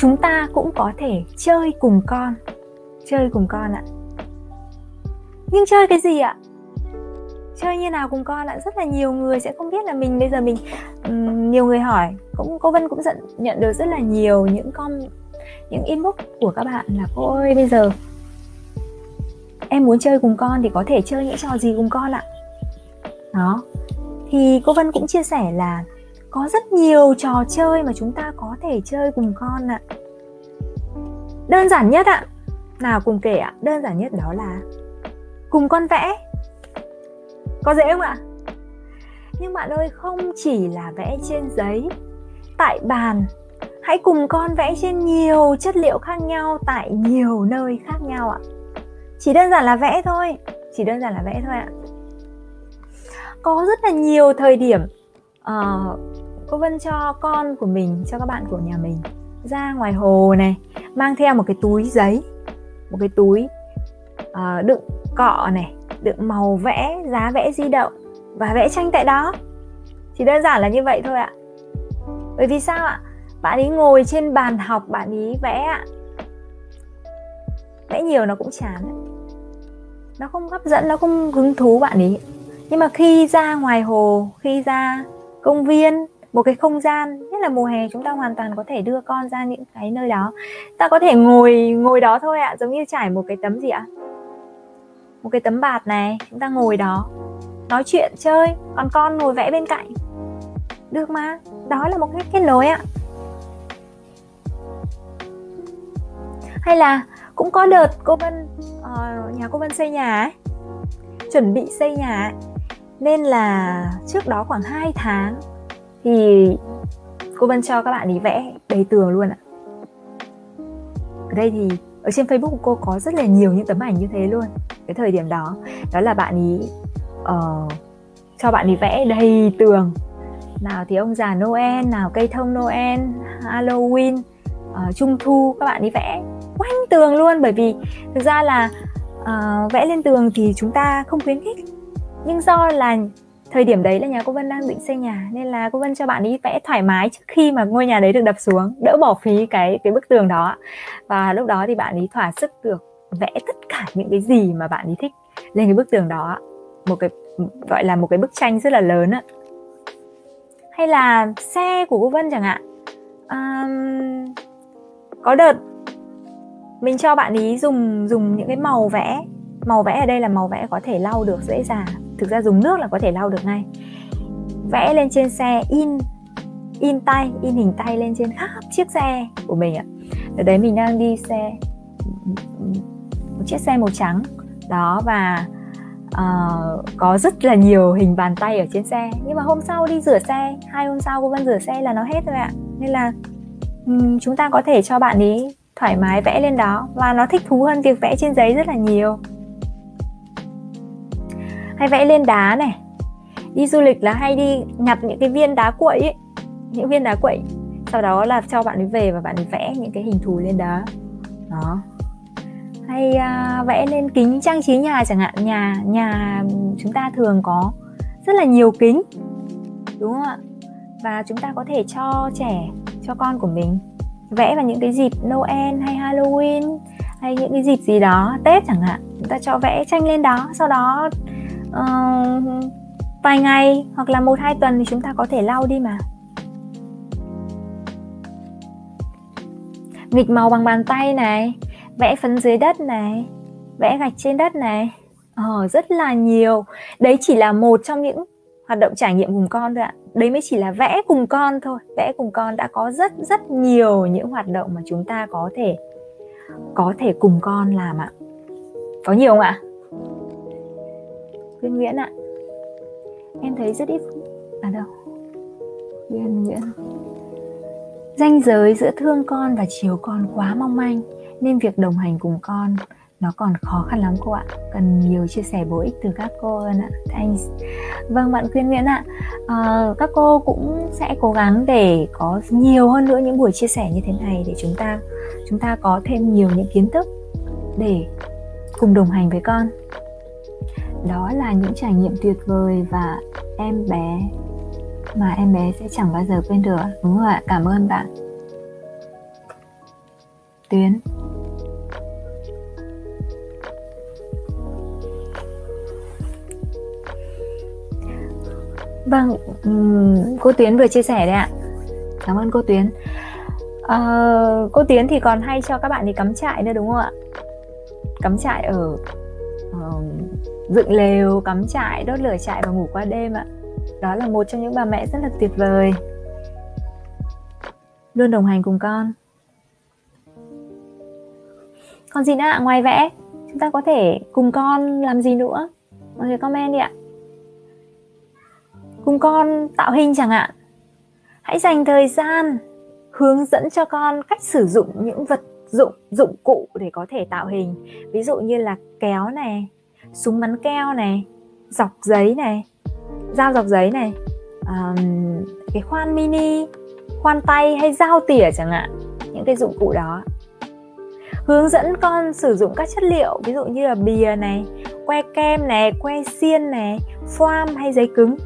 chúng ta cũng có thể chơi cùng con. Chơi cùng con ạ. Nhưng chơi cái gì ạ? Chơi như nào cùng con ạ? Rất là nhiều người sẽ không biết là mình bây giờ mình um, nhiều người hỏi cũng cô vân cũng nhận nhận được rất là nhiều những con những inbox của các bạn là cô ơi bây giờ em muốn chơi cùng con thì có thể chơi những trò gì cùng con ạ? Đó. Thì cô vân cũng chia sẻ là có rất nhiều trò chơi mà chúng ta có thể chơi cùng con ạ. Đơn giản nhất ạ nào cùng kể ạ đơn giản nhất đó là cùng con vẽ. Có dễ không ạ? Nhưng bạn ơi không chỉ là vẽ trên giấy tại bàn hãy cùng con vẽ trên nhiều chất liệu khác nhau tại nhiều nơi khác nhau ạ. Chỉ đơn giản là vẽ thôi chỉ đơn giản là vẽ thôi ạ. Có rất là nhiều thời điểm uh, cô vân cho con của mình cho các bạn của nhà mình ra ngoài hồ này mang theo một cái túi giấy một cái túi uh, đựng cọ này đựng màu vẽ giá vẽ di động và vẽ tranh tại đó. Chỉ đơn giản là như vậy thôi ạ. Bởi vì sao ạ? Bạn ấy ngồi trên bàn học bạn ấy vẽ ạ. Vẽ nhiều nó cũng chán nó không hấp dẫn nó không hứng thú bạn ấy. Nhưng mà khi ra ngoài hồ khi ra công viên một cái không gian nhất là mùa hè chúng ta hoàn toàn có thể đưa con ra những cái nơi đó. Ta có thể ngồi ngồi đó thôi ạ giống như trải một cái tấm gì ạ? Một cái tấm bạt này chúng ta ngồi đó nói chuyện chơi còn con ngồi vẽ bên cạnh. Được mà đó là một cách kết nối ạ. Hay là cũng có đợt cô Vân uh, nhà cô Vân xây nhà ấy chuẩn bị xây nhà ấy. nên là trước đó khoảng 2 tháng thì cô Vân cho các bạn ý vẽ đầy tường luôn ạ. Ở đây thì ở trên Facebook của cô có rất là nhiều những tấm ảnh như thế luôn. Cái thời điểm đó đó là bạn ý uh, ờ, cho bạn ý vẽ đầy tường. Nào thì ông già Noel nào cây thông Noel Halloween uh, Trung thu các bạn ý vẽ quanh tường luôn. Bởi vì thực ra là uh, vẽ lên tường thì chúng ta không khuyến khích. Nhưng do là thời điểm đấy là nhà cô Vân đang định xây nhà nên là cô Vân cho bạn đi vẽ thoải mái trước khi mà ngôi nhà đấy được đập xuống đỡ bỏ phí cái cái bức tường đó. Và lúc đó thì bạn ấy thỏa sức được vẽ tất cả những cái gì mà bạn ấy thích lên cái bức tường đó. Một cái gọi là một cái bức tranh rất là lớn ạ. Hay là xe của cô Vân chẳng hạn. Um, có đợt mình cho bạn ý dùng dùng những cái màu vẽ. Màu vẽ ở đây là màu vẽ có thể lau được dễ dàng thực ra dùng nước là có thể lau được ngay. Vẽ lên trên xe in in tay in hình tay lên trên khắp chiếc xe của mình ạ. Ở đấy mình đang đi xe một chiếc xe màu trắng. Đó và uh, có rất là nhiều hình bàn tay ở trên xe. Nhưng mà hôm sau đi rửa xe hai hôm sau cô vân rửa xe là nó hết rồi ạ. Nên là um, chúng ta có thể cho bạn ấy thoải mái vẽ lên đó. Và nó thích thú hơn việc vẽ trên giấy rất là nhiều hay vẽ lên đá này. Đi du lịch là hay đi nhặt những cái viên đá quậy ấy. Những viên đá quậy. Sau đó là cho bạn ấy về và bạn ấy vẽ những cái hình thù lên đá. Đó. Hay uh, vẽ lên kính trang trí nhà chẳng hạn. Nhà nhà chúng ta thường có rất là nhiều kính. Đúng không ạ? Và chúng ta có thể cho trẻ cho con của mình vẽ vào những cái dịp Noel hay Halloween hay những cái dịp gì đó Tết chẳng hạn. Chúng ta cho vẽ tranh lên đó sau đó uh, vài ngày hoặc là một hai tuần thì chúng ta có thể lau đi mà. Nghịch màu bằng bàn tay này vẽ phấn dưới đất này vẽ gạch trên đất này. Ờ, rất là nhiều. Đấy chỉ là một trong những hoạt động trải nghiệm cùng con thôi ạ. Đấy mới chỉ là vẽ cùng con thôi. Vẽ cùng con đã có rất rất nhiều những hoạt động mà chúng ta có thể có thể cùng con làm ạ. Có nhiều không ạ? Quyên Nguyễn ạ. Em thấy rất ít À đâu. Quyên Nguyễn. Danh giới giữa thương con và chiều con quá mong manh Nên việc đồng hành cùng con nó còn khó khăn lắm cô ạ. Cần nhiều chia sẻ bổ ích từ các cô hơn ạ. Thanks. Vâng bạn Quyên nguyễn ạ. À, các cô cũng sẽ cố gắng để có nhiều hơn nữa những buổi chia sẻ như thế này để chúng ta chúng ta có thêm nhiều những kiến thức để cùng đồng hành với con đó là những trải nghiệm tuyệt vời và em bé mà em bé sẽ chẳng bao giờ quên được đúng không ạ cảm ơn bạn Tuyến Vâng, cô Tuyến vừa chia sẻ đấy ạ. Cảm ơn cô Tuyến. À, cô Tuyến thì còn hay cho các bạn đi cắm trại nữa đúng không ạ? Cắm trại ở uh, dựng lều, cắm trại, đốt lửa trại và ngủ qua đêm ạ. Đó là một trong những bà mẹ rất là tuyệt vời. Luôn đồng hành cùng con. Còn gì nữa ạ? Ngoài vẽ, chúng ta có thể cùng con làm gì nữa? Mọi người comment đi ạ cùng con tạo hình chẳng hạn hãy dành thời gian hướng dẫn cho con cách sử dụng những vật dụng dụng cụ để có thể tạo hình ví dụ như là kéo này súng bắn keo này dọc giấy này dao dọc giấy này um, cái khoan mini khoan tay hay dao tỉa chẳng hạn những cái dụng cụ đó. Hướng dẫn con sử dụng các chất liệu ví dụ như là bìa này que kem này que xiên này foam hay giấy cứng.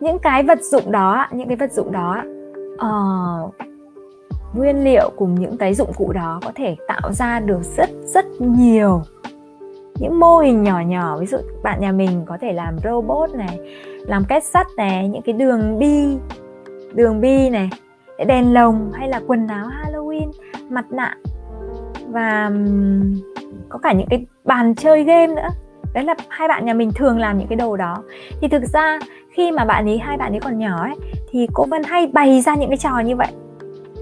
Những cái vật dụng đó những cái vật dụng đó uh, nguyên liệu cùng những cái dụng cụ đó có thể tạo ra được rất rất nhiều những mô hình nhỏ nhỏ. Ví dụ bạn nhà mình có thể làm robot này, làm kết sắt này, những cái đường bi đường bi này, đèn lồng hay là quần áo Halloween, mặt nạ và có cả những cái bàn chơi game nữa. Đấy là hai bạn nhà mình thường làm những cái đồ đó. Thì thực ra khi mà bạn ấy, hai bạn ấy còn nhỏ ấy, thì cô Vân hay bày ra những cái trò như vậy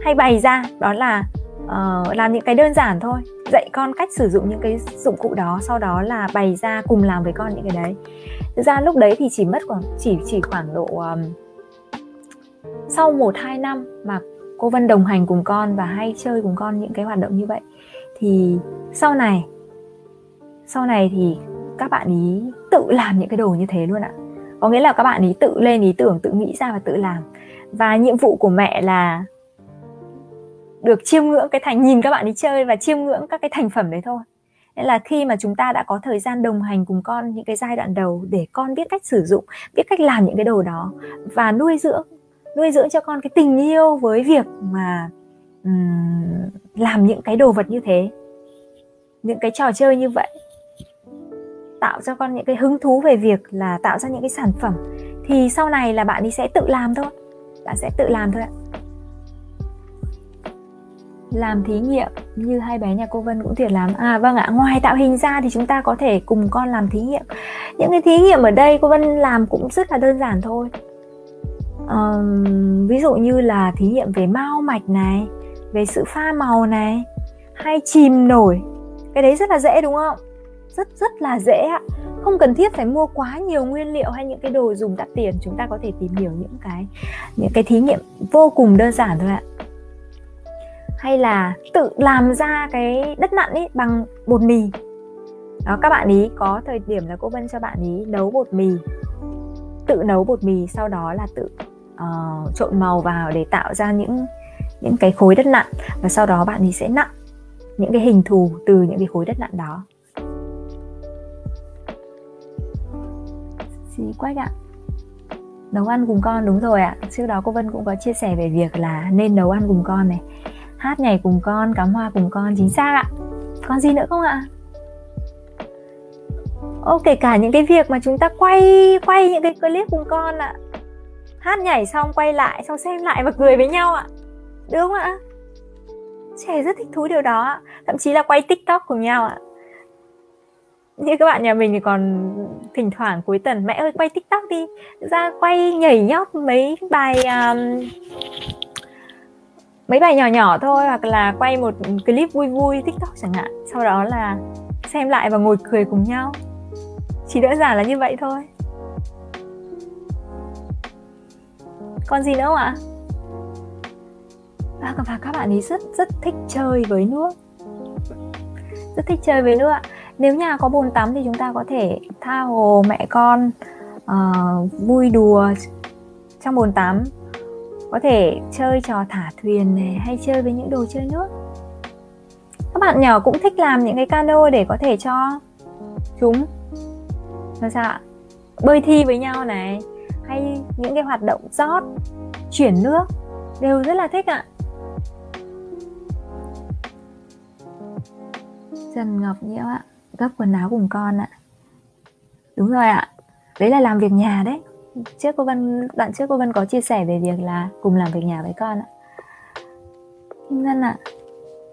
hay bày ra đó là uh, làm những cái đơn giản thôi. Dạy con cách sử dụng những cái dụng cụ đó sau đó là bày ra cùng làm với con những cái đấy. Thực ra lúc đấy thì chỉ mất khoảng chỉ chỉ khoảng độ um, sau một hai năm mà cô Vân đồng hành cùng con và hay chơi cùng con những cái hoạt động như vậy thì sau này sau này thì các bạn ý tự làm những cái đồ như thế luôn ạ. Có nghĩa là các bạn ý tự lên ý tưởng tự nghĩ ra và tự làm. Và nhiệm vụ của mẹ là được chiêm ngưỡng cái thành nhìn các bạn đi chơi và chiêm ngưỡng các cái thành phẩm đấy thôi. Nên là khi mà chúng ta đã có thời gian đồng hành cùng con những cái giai đoạn đầu để con biết cách sử dụng biết cách làm những cái đồ đó và nuôi dưỡng nuôi dưỡng cho con cái tình yêu với việc mà um, làm những cái đồ vật như thế những cái trò chơi như vậy tạo cho con những cái hứng thú về việc là tạo ra những cái sản phẩm thì sau này là bạn ấy sẽ tự làm thôi bạn sẽ tự làm thôi ạ làm thí nghiệm như hai bé nhà cô Vân cũng tuyệt lắm. À vâng ạ ngoài tạo hình ra thì chúng ta có thể cùng con làm thí nghiệm. Những cái thí nghiệm ở đây cô Vân làm cũng rất là đơn giản thôi. Um, ví dụ như là thí nghiệm về mao mạch này về sự pha màu này hay chìm nổi. Cái đấy rất là dễ đúng không? Rất rất là dễ ạ. Không cần thiết phải mua quá nhiều nguyên liệu hay những cái đồ dùng đắt tiền. Chúng ta có thể tìm hiểu những cái những cái thí nghiệm vô cùng đơn giản thôi ạ hay là tự làm ra cái đất nặn ấy bằng bột mì. Đó các bạn ý có thời điểm là cô Vân cho bạn ý nấu bột mì. Tự nấu bột mì sau đó là tự uh, trộn màu vào để tạo ra những những cái khối đất nặn. Và sau đó bạn ý sẽ nặn những cái hình thù từ những cái khối đất nặn đó. Chị Quách ạ. Nấu ăn cùng con đúng rồi ạ. Trước đó cô Vân cũng có chia sẻ về việc là nên nấu ăn cùng con này. Hát nhảy cùng con, cắm hoa cùng con Chính xác ạ. Còn gì nữa không ạ? Ô, kể cả những cái việc mà chúng ta quay quay những cái clip cùng con ạ. Hát nhảy xong quay lại Xong xem lại và cười với nhau ạ. Đúng không ạ? Trẻ rất thích thú điều đó ạ. Thậm chí là quay tiktok cùng nhau ạ. Như các bạn nhà mình thì còn thỉnh thoảng cuối tuần mẹ ơi quay tiktok đi. Ra quay nhảy nhót mấy bài um, mấy bài nhỏ nhỏ thôi hoặc là quay một clip vui vui tiktok chẳng hạn. Sau đó là xem lại và ngồi cười cùng nhau. Chỉ đơn giản là như vậy thôi. Còn gì nữa không ạ? À, và các bạn ấy rất rất thích chơi với nước. Rất thích chơi với nước ạ. Nếu nhà có bồn tắm thì chúng ta có thể tha hồ mẹ con uh, vui đùa trong bồn tắm có thể chơi trò thả thuyền này, hay chơi với những đồ chơi nước các bạn nhỏ cũng thích làm những cái cano để có thể cho chúng làm sao ạ, bơi thi với nhau này, hay những cái hoạt động rót, chuyển nước, đều rất là thích ạ. Trần Ngọc Nhiễu ạ, gấp quần áo cùng con ạ. Đúng rồi ạ, đấy là làm việc nhà đấy trước cô Vân đoạn trước cô Vân có chia sẻ về việc là cùng làm việc nhà với con ạ. Nên Ngân ạ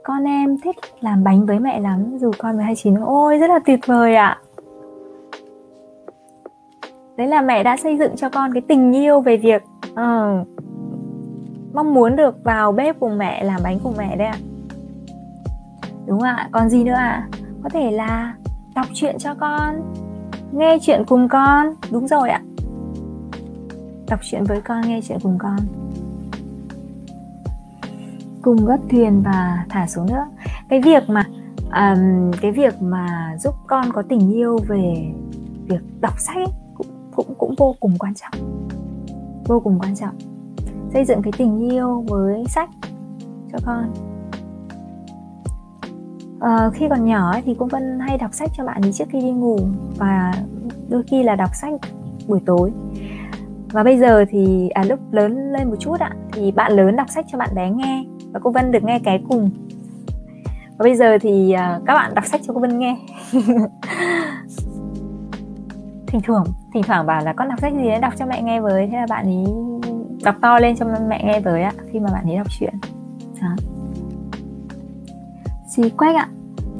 con em thích làm bánh với mẹ lắm dù con mới 29 ôi rất là tuyệt vời ạ. Đấy là mẹ đã xây dựng cho con cái tình yêu về việc uh, mong muốn được vào bếp cùng mẹ làm bánh cùng mẹ đấy ạ. Đúng ạ còn gì nữa ạ? Có thể là đọc truyện cho con nghe chuyện cùng con. Đúng rồi ạ đọc truyện với con nghe chuyện cùng con. Cùng gấp thuyền và thả xuống nước cái việc mà um, cái việc mà giúp con có tình yêu về việc đọc sách ấy, cũng cũng cũng vô cùng quan trọng. Vô cùng quan trọng. Xây dựng cái tình yêu với sách cho con. Uh, khi còn nhỏ ấy, thì cũng vẫn hay đọc sách cho bạn ấy trước khi đi ngủ và đôi khi là đọc sách buổi tối và bây giờ thì à, lúc lớn lên một chút ạ thì bạn lớn đọc sách cho bạn bé nghe và cô Vân được nghe cái cùng. Và bây giờ thì à, các bạn đọc sách cho cô Vân nghe. Thỉnh thoảng thỉnh thoảng bảo là con đọc sách gì đấy đọc cho mẹ nghe với. Thế là bạn ấy đọc to lên cho mẹ nghe với ạ khi mà bạn ấy đọc chuyện đó. Xí quách ạ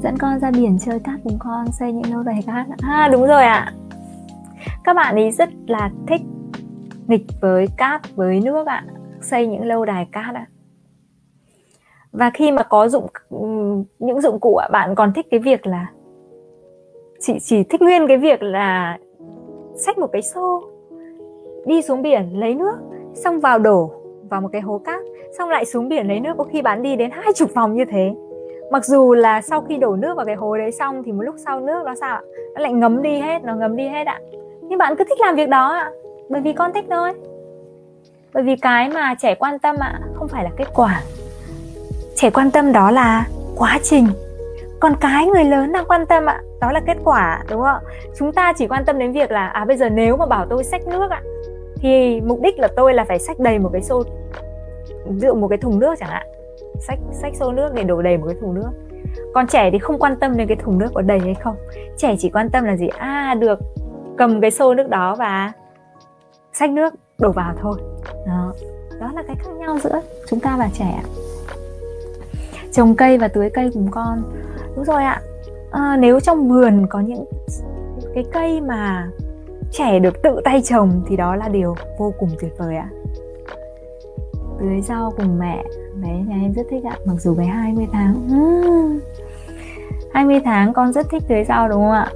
Dẫn con ra biển chơi cát cùng con Xây những lâu đài cát À đúng rồi ạ. Các bạn ấy rất là thích Nghịch với cát, với nước ạ. Xây những lâu đài cát ạ. Và khi mà có dụng những dụng cụ ạ, Bạn còn thích cái việc là Chị chỉ thích nguyên cái việc là Xách một cái xô, Đi xuống biển lấy nước, Xong vào đổ vào một cái hố cát, xong lại xuống biển lấy nước. Có khi bán đi đến hai chục vòng như thế. Mặc dù là sau khi đổ nước vào cái hố đấy xong thì một lúc sau nước nó sao ạ? Nó lại ngấm đi hết, nó ngấm đi hết ạ. Nhưng bạn cứ thích làm việc đó ạ bởi vì con thích thôi. Bởi vì cái mà trẻ quan tâm ạ, không phải là kết quả. Trẻ quan tâm đó là quá trình. Còn cái người lớn đang quan tâm ạ, đó là kết quả, đúng không? Chúng ta chỉ quan tâm đến việc là à bây giờ nếu mà bảo tôi xách nước ạ, thì mục đích là tôi là phải xách đầy một cái xô dựa một cái thùng nước chẳng hạn. Xách xách xô nước để đổ đầy một cái thùng nước. Còn trẻ thì không quan tâm đến cái thùng nước có đầy hay không. Trẻ chỉ quan tâm là gì? À được, cầm cái xô nước đó và xách nước đổ vào thôi. Đó. Đó là cái khác nhau giữa chúng ta và trẻ trồng cây và tưới cây cùng con. Đúng rồi ạ. À, nếu trong vườn có những cái cây mà trẻ được tự tay trồng thì đó là điều vô cùng tuyệt vời ạ. Tưới rau cùng mẹ. Bé nhà em rất thích ạ mặc dù bé 20 tháng. Uhm. 20 tháng con rất thích tưới rau đúng không ạ?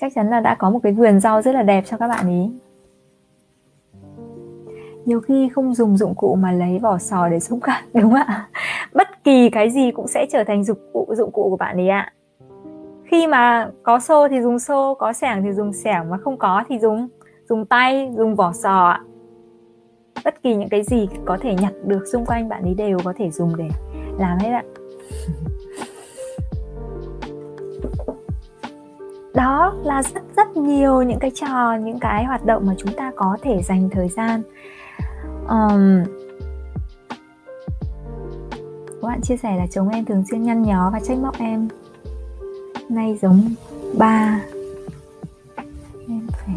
Chắc chắn là đã có một cái vườn rau rất là đẹp cho các bạn ý. Nhiều khi không dùng dụng cụ mà lấy vỏ sò để xúc cả đúng không ạ? Bất kỳ cái gì cũng sẽ trở thành dụng cụ dụng cụ của bạn ấy ạ. Khi mà có xô thì dùng xô, có xẻng thì dùng xẻng mà không có thì dùng dùng tay, dùng vỏ sò ạ. Bất kỳ những cái gì có thể nhặt được xung quanh bạn ấy đều có thể dùng để làm hết ạ. Đó là rất rất nhiều những cái trò những cái hoạt động mà chúng ta có thể dành thời gian. Um, các bạn chia sẻ là chồng em thường xuyên nhăn nhó và trách móc em. Nay giống ba. Em phải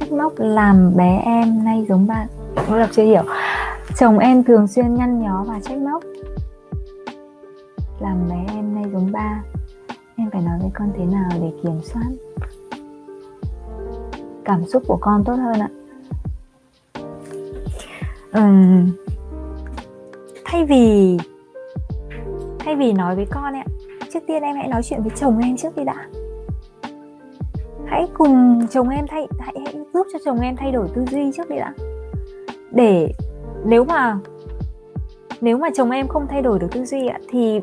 trách móc làm bé em nay giống ba. Tôi đọc chưa hiểu? Chồng em thường xuyên nhăn nhó và trách móc làm bé em nay giống ba. Em phải nói với con thế nào để kiểm soát? Cảm xúc của con tốt hơn ạ. Uhm, thay vì thay vì nói với con ạ trước tiên em hãy nói chuyện với chồng em trước đi đã. Hãy cùng chồng em thay hãy, hãy giúp cho chồng em thay đổi tư duy trước đi đã. Để nếu mà nếu mà chồng em không thay đổi được tư duy ạ thì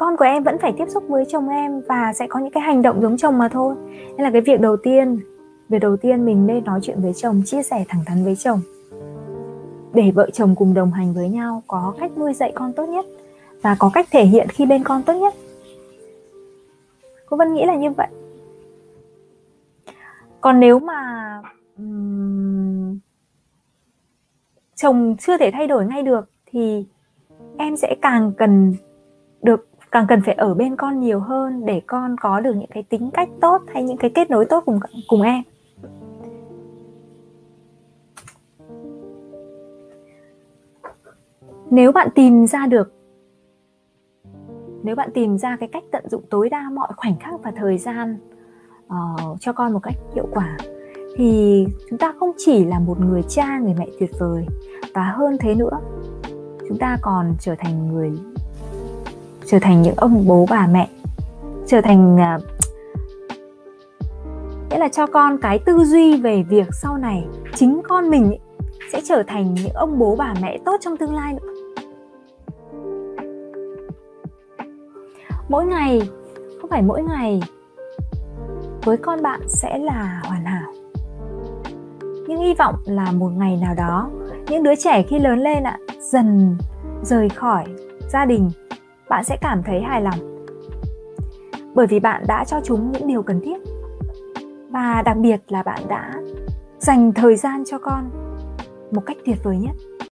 con của em vẫn phải tiếp xúc với chồng em và sẽ có những cái hành động giống chồng mà thôi. Nên là cái việc đầu tiên việc đầu tiên mình nên nói chuyện với chồng chia sẻ thẳng thắn với chồng. Để vợ chồng cùng đồng hành với nhau có cách nuôi dạy con tốt nhất và có cách thể hiện khi bên con tốt nhất. Cô vân nghĩ là như vậy. Còn nếu mà um, chồng chưa thể thay đổi ngay được thì em sẽ càng cần được càng cần phải ở bên con nhiều hơn để con có được những cái tính cách tốt hay những cái kết nối tốt cùng cùng em. Nếu bạn tìm ra được nếu bạn tìm ra cái cách tận dụng tối đa mọi khoảnh khắc và thời gian uh, cho con một cách hiệu quả thì chúng ta không chỉ là một người cha người mẹ tuyệt vời và hơn thế nữa chúng ta còn trở thành người trở thành những ông bố bà mẹ trở thành uh, nghĩa là cho con cái tư duy về việc sau này chính con mình sẽ trở thành những ông bố bà mẹ tốt trong tương lai nữa. Mỗi ngày không phải mỗi ngày với con bạn sẽ là hoàn hảo. Nhưng hy vọng là một ngày nào đó những đứa trẻ khi lớn lên ạ dần rời khỏi gia đình bạn sẽ cảm thấy hài lòng. Bởi vì bạn đã cho chúng những điều cần thiết. Và đặc biệt là bạn đã dành thời gian cho con một cách tuyệt vời nhất.